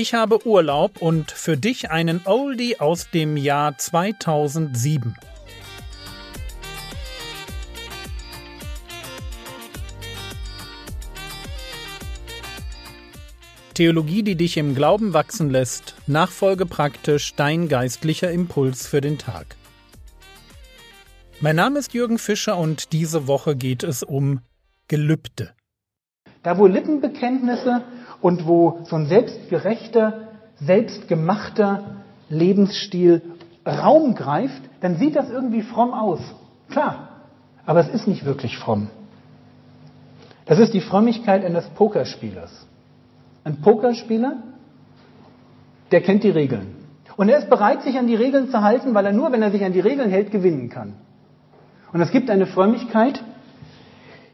Ich habe Urlaub und für dich einen Oldie aus dem Jahr 2007. Theologie, die dich im Glauben wachsen lässt, nachfolge praktisch dein geistlicher Impuls für den Tag. Mein Name ist Jürgen Fischer und diese Woche geht es um Gelübde. Da wo Lippenbekenntnisse und wo so ein selbstgerechter, selbstgemachter Lebensstil Raum greift, dann sieht das irgendwie fromm aus. Klar, aber es ist nicht wirklich fromm. Das ist die Frömmigkeit eines Pokerspielers. Ein Pokerspieler, der kennt die Regeln. Und er ist bereit, sich an die Regeln zu halten, weil er nur, wenn er sich an die Regeln hält, gewinnen kann. Und es gibt eine Frömmigkeit,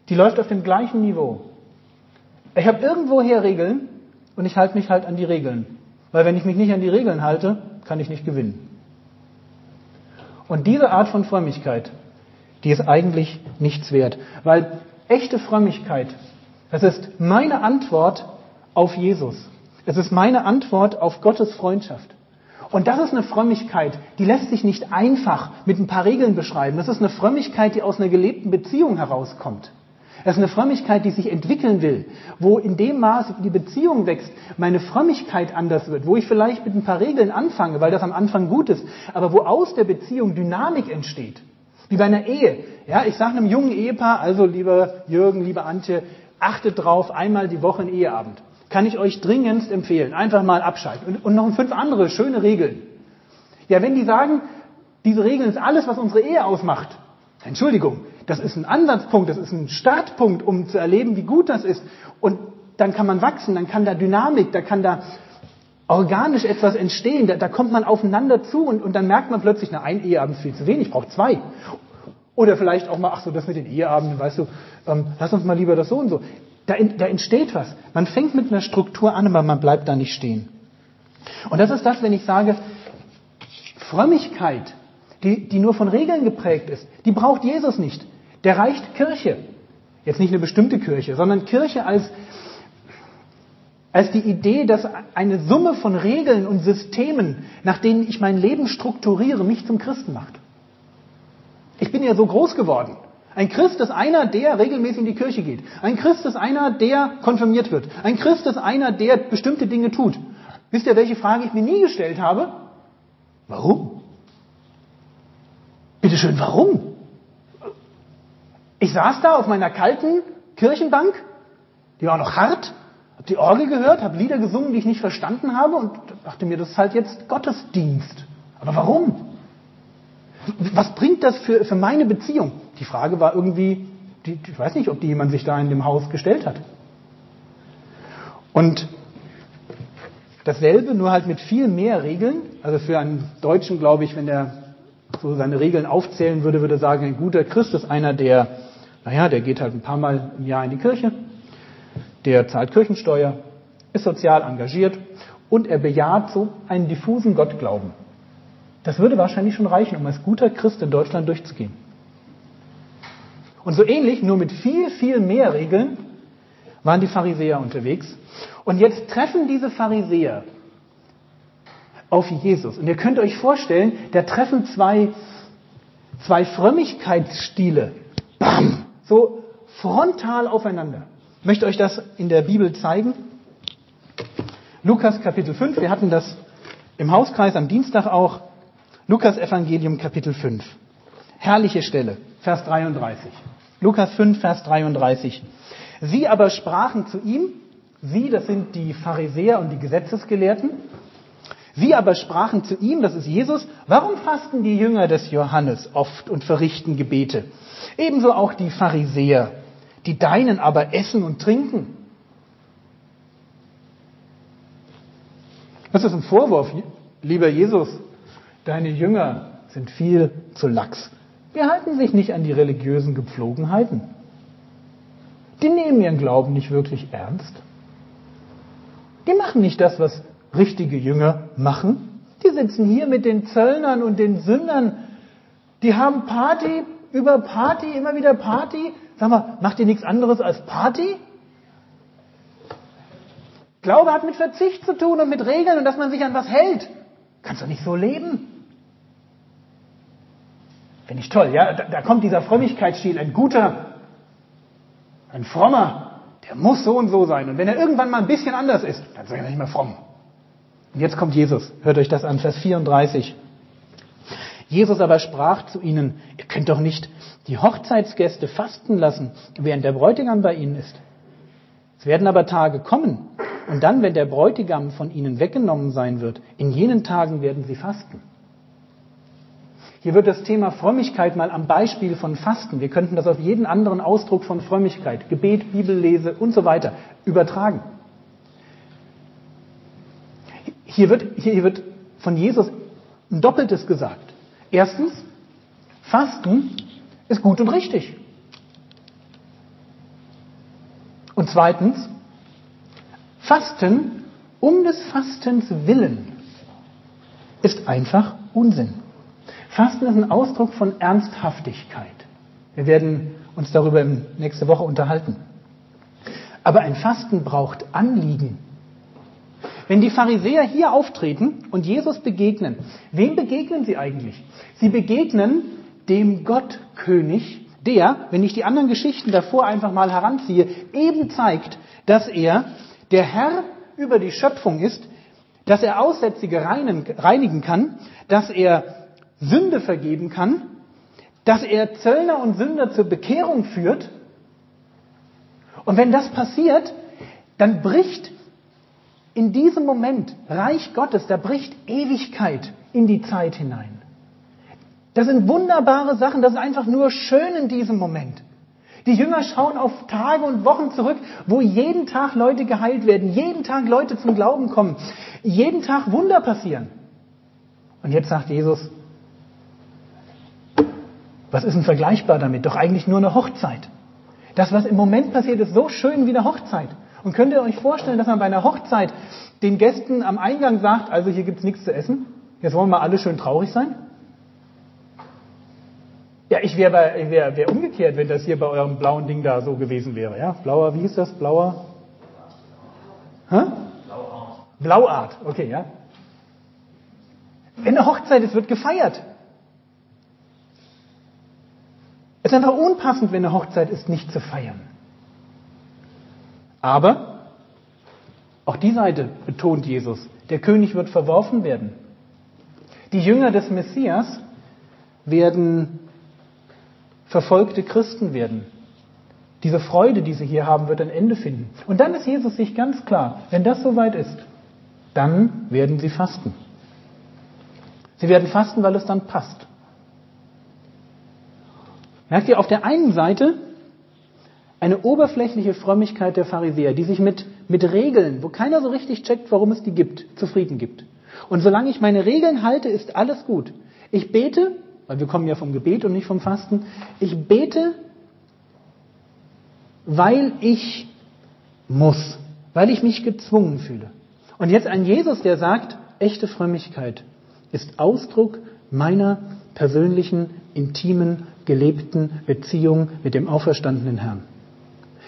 die läuft auf dem gleichen Niveau. Ich habe irgendwoher Regeln und ich halte mich halt an die Regeln. Weil wenn ich mich nicht an die Regeln halte, kann ich nicht gewinnen. Und diese Art von Frömmigkeit, die ist eigentlich nichts wert. Weil echte Frömmigkeit, das ist meine Antwort auf Jesus. Es ist meine Antwort auf Gottes Freundschaft. Und das ist eine Frömmigkeit, die lässt sich nicht einfach mit ein paar Regeln beschreiben. Das ist eine Frömmigkeit, die aus einer gelebten Beziehung herauskommt. Das ist eine Frömmigkeit, die sich entwickeln will, wo in dem Maß die Beziehung wächst, meine Frömmigkeit anders wird, wo ich vielleicht mit ein paar Regeln anfange, weil das am Anfang gut ist, aber wo aus der Beziehung Dynamik entsteht. Wie bei einer Ehe. Ja, ich sage einem jungen Ehepaar, also lieber Jürgen, liebe Antje, achtet drauf, einmal die Woche ein Eheabend. Kann ich euch dringendst empfehlen. Einfach mal abschalten. Und, und noch fünf andere schöne Regeln. Ja, wenn die sagen, diese Regeln ist alles, was unsere Ehe ausmacht. Entschuldigung, das ist ein Ansatzpunkt, das ist ein Startpunkt, um zu erleben, wie gut das ist. Und dann kann man wachsen, dann kann da Dynamik, da kann da organisch etwas entstehen, da, da kommt man aufeinander zu und, und dann merkt man plötzlich, na, ein Eheabend ist viel zu wenig, ich brauche zwei. Oder vielleicht auch mal, ach so, das mit den Eheabenden, weißt du, ähm, lass uns mal lieber das so und so. Da, da entsteht was. Man fängt mit einer Struktur an, aber man bleibt da nicht stehen. Und das ist das, wenn ich sage, Frömmigkeit, die, die nur von Regeln geprägt ist, die braucht Jesus nicht. Der reicht Kirche. Jetzt nicht eine bestimmte Kirche, sondern Kirche als, als die Idee, dass eine Summe von Regeln und Systemen, nach denen ich mein Leben strukturiere, mich zum Christen macht. Ich bin ja so groß geworden. Ein Christ ist einer, der regelmäßig in die Kirche geht. Ein Christ ist einer, der konfirmiert wird. Ein Christ ist einer, der bestimmte Dinge tut. Wisst ihr, welche Frage ich mir nie gestellt habe? Warum? Bitte schön, warum? Ich saß da auf meiner kalten Kirchenbank, die war noch hart, habe die Orgel gehört, habe Lieder gesungen, die ich nicht verstanden habe und dachte mir, das ist halt jetzt Gottesdienst. Aber warum? Was bringt das für, für meine Beziehung? Die Frage war irgendwie, die, ich weiß nicht, ob die jemand sich da in dem Haus gestellt hat. Und dasselbe, nur halt mit viel mehr Regeln. Also für einen Deutschen, glaube ich, wenn der so seine Regeln aufzählen würde, würde er sagen, ein guter Christ ist einer, der, naja, der geht halt ein paar Mal im Jahr in die Kirche, der zahlt Kirchensteuer, ist sozial engagiert und er bejaht so einen diffusen Gottglauben. Das würde wahrscheinlich schon reichen, um als guter Christ in Deutschland durchzugehen. Und so ähnlich, nur mit viel, viel mehr Regeln, waren die Pharisäer unterwegs. Und jetzt treffen diese Pharisäer auf Jesus. Und ihr könnt euch vorstellen, da treffen zwei, zwei Frömmigkeitsstile, bam, so frontal aufeinander. Ich möchte euch das in der Bibel zeigen. Lukas Kapitel 5, wir hatten das im Hauskreis am Dienstag auch. Lukas Evangelium Kapitel 5. Herrliche Stelle, Vers 33. Lukas 5, Vers 33. Sie aber sprachen zu ihm, sie, das sind die Pharisäer und die Gesetzesgelehrten, sie aber sprachen zu ihm, das ist Jesus, warum fasten die Jünger des Johannes oft und verrichten Gebete? Ebenso auch die Pharisäer, die deinen aber essen und trinken. Das ist ein Vorwurf, lieber Jesus. Deine Jünger sind viel zu lax. Die halten sich nicht an die religiösen Gepflogenheiten. Die nehmen ihren Glauben nicht wirklich ernst. Die machen nicht das, was richtige Jünger machen. Die sitzen hier mit den Zöllnern und den Sündern. Die haben Party über Party, immer wieder Party. Sag mal, macht ihr nichts anderes als Party? Glaube hat mit Verzicht zu tun und mit Regeln und dass man sich an was hält. Kannst du nicht so leben? Finde ich toll, ja? Da, da kommt dieser Frömmigkeitsstil, ein guter, ein frommer, der muss so und so sein. Und wenn er irgendwann mal ein bisschen anders ist, dann ist er nicht mehr fromm. Und jetzt kommt Jesus. Hört euch das an, Vers 34. Jesus aber sprach zu ihnen, ihr könnt doch nicht die Hochzeitsgäste fasten lassen, während der Bräutigam bei ihnen ist. Es werden aber Tage kommen, und dann, wenn der Bräutigam von ihnen weggenommen sein wird, in jenen Tagen werden sie fasten. Hier wird das Thema Frömmigkeit mal am Beispiel von Fasten, wir könnten das auf jeden anderen Ausdruck von Frömmigkeit, Gebet, Bibellese und so weiter übertragen. Hier wird, hier wird von Jesus ein Doppeltes gesagt. Erstens, Fasten ist gut und richtig. Und zweitens, Fasten um des Fastens willen ist einfach Unsinn. Fasten ist ein Ausdruck von Ernsthaftigkeit. Wir werden uns darüber nächste Woche unterhalten. Aber ein Fasten braucht Anliegen. Wenn die Pharisäer hier auftreten und Jesus begegnen, wem begegnen sie eigentlich? Sie begegnen dem Gottkönig, der, wenn ich die anderen Geschichten davor einfach mal heranziehe, eben zeigt, dass er der Herr über die Schöpfung ist, dass er Aussätzige reinigen kann, dass er Sünde vergeben kann, dass er Zöllner und Sünder zur Bekehrung führt. Und wenn das passiert, dann bricht in diesem Moment Reich Gottes, da bricht Ewigkeit in die Zeit hinein. Das sind wunderbare Sachen, das ist einfach nur schön in diesem Moment. Die Jünger schauen auf Tage und Wochen zurück, wo jeden Tag Leute geheilt werden, jeden Tag Leute zum Glauben kommen, jeden Tag Wunder passieren. Und jetzt sagt Jesus, was ist denn vergleichbar damit? Doch eigentlich nur eine Hochzeit. Das, was im Moment passiert, ist so schön wie eine Hochzeit. Und könnt ihr euch vorstellen, dass man bei einer Hochzeit den Gästen am Eingang sagt, also hier gibt's nichts zu essen, jetzt wollen wir alle schön traurig sein? Ja, ich wäre wär, wär umgekehrt, wenn das hier bei eurem blauen Ding da so gewesen wäre. Ja, blauer, wie hieß das? Blauer? Hä? Blauart. Blauart, okay, ja. Wenn eine Hochzeit ist, wird gefeiert. Es ist einfach unpassend, wenn eine Hochzeit ist, nicht zu feiern. Aber auch die Seite betont Jesus. Der König wird verworfen werden. Die Jünger des Messias werden verfolgte Christen werden. Diese Freude, die sie hier haben, wird ein Ende finden. Und dann ist Jesus sich ganz klar, wenn das soweit ist, dann werden sie fasten. Sie werden fasten, weil es dann passt. Merkt ihr, auf der einen Seite eine oberflächliche Frömmigkeit der Pharisäer, die sich mit, mit Regeln, wo keiner so richtig checkt, warum es die gibt, zufrieden gibt. Und solange ich meine Regeln halte, ist alles gut. Ich bete, weil wir kommen ja vom Gebet und nicht vom Fasten, ich bete, weil ich muss, weil ich mich gezwungen fühle. Und jetzt ein Jesus, der sagt, echte Frömmigkeit ist Ausdruck meiner persönlichen, intimen, gelebten Beziehung mit dem auferstandenen Herrn.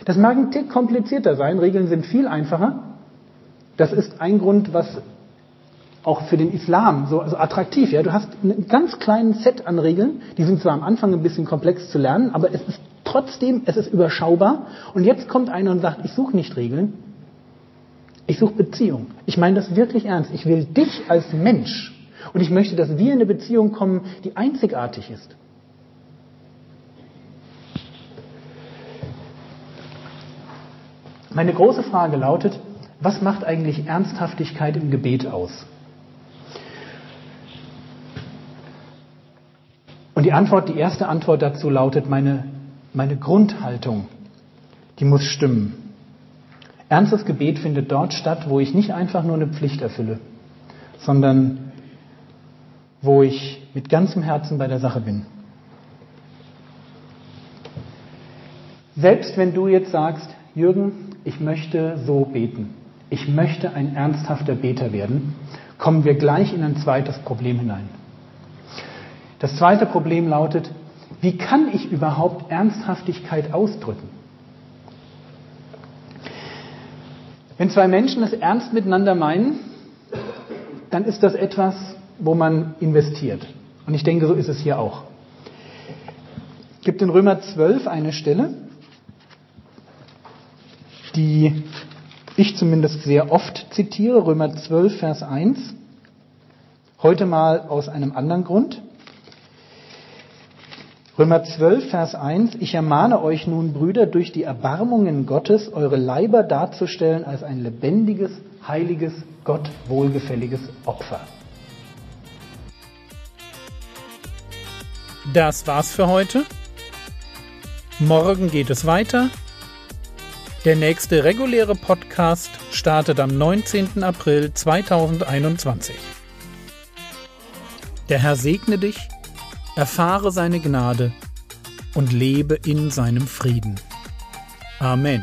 Das mag ein Tick komplizierter sein, Regeln sind viel einfacher. Das ist ein Grund, was auch für den Islam so also attraktiv. Ja, du hast einen ganz kleinen Set an Regeln, die sind zwar am Anfang ein bisschen komplex zu lernen, aber es ist trotzdem, es ist überschaubar. Und jetzt kommt einer und sagt, ich suche nicht Regeln, ich suche Beziehung. Ich meine das wirklich ernst. Ich will dich als Mensch und ich möchte, dass wir in eine Beziehung kommen, die einzigartig ist. Meine große Frage lautet, was macht eigentlich Ernsthaftigkeit im Gebet aus? Und die Antwort, die erste Antwort dazu lautet, meine, meine Grundhaltung, die muss stimmen. Ernstes Gebet findet dort statt, wo ich nicht einfach nur eine Pflicht erfülle, sondern wo ich mit ganzem Herzen bei der Sache bin. Selbst wenn du jetzt sagst, Jürgen, ich möchte so beten, ich möchte ein ernsthafter Beter werden, kommen wir gleich in ein zweites Problem hinein. Das zweite Problem lautet, wie kann ich überhaupt Ernsthaftigkeit ausdrücken? Wenn zwei Menschen es ernst miteinander meinen, dann ist das etwas, wo man investiert. Und ich denke, so ist es hier auch. Es gibt in Römer 12 eine Stelle, die ich zumindest sehr oft zitiere, Römer 12, Vers 1. Heute mal aus einem anderen Grund. Römer 12, Vers 1. Ich ermahne euch nun, Brüder, durch die Erbarmungen Gottes eure Leiber darzustellen als ein lebendiges, heiliges, Gott wohlgefälliges Opfer. Das war's für heute. Morgen geht es weiter. Der nächste reguläre Podcast startet am 19. April 2021. Der Herr segne dich, erfahre seine Gnade und lebe in seinem Frieden. Amen.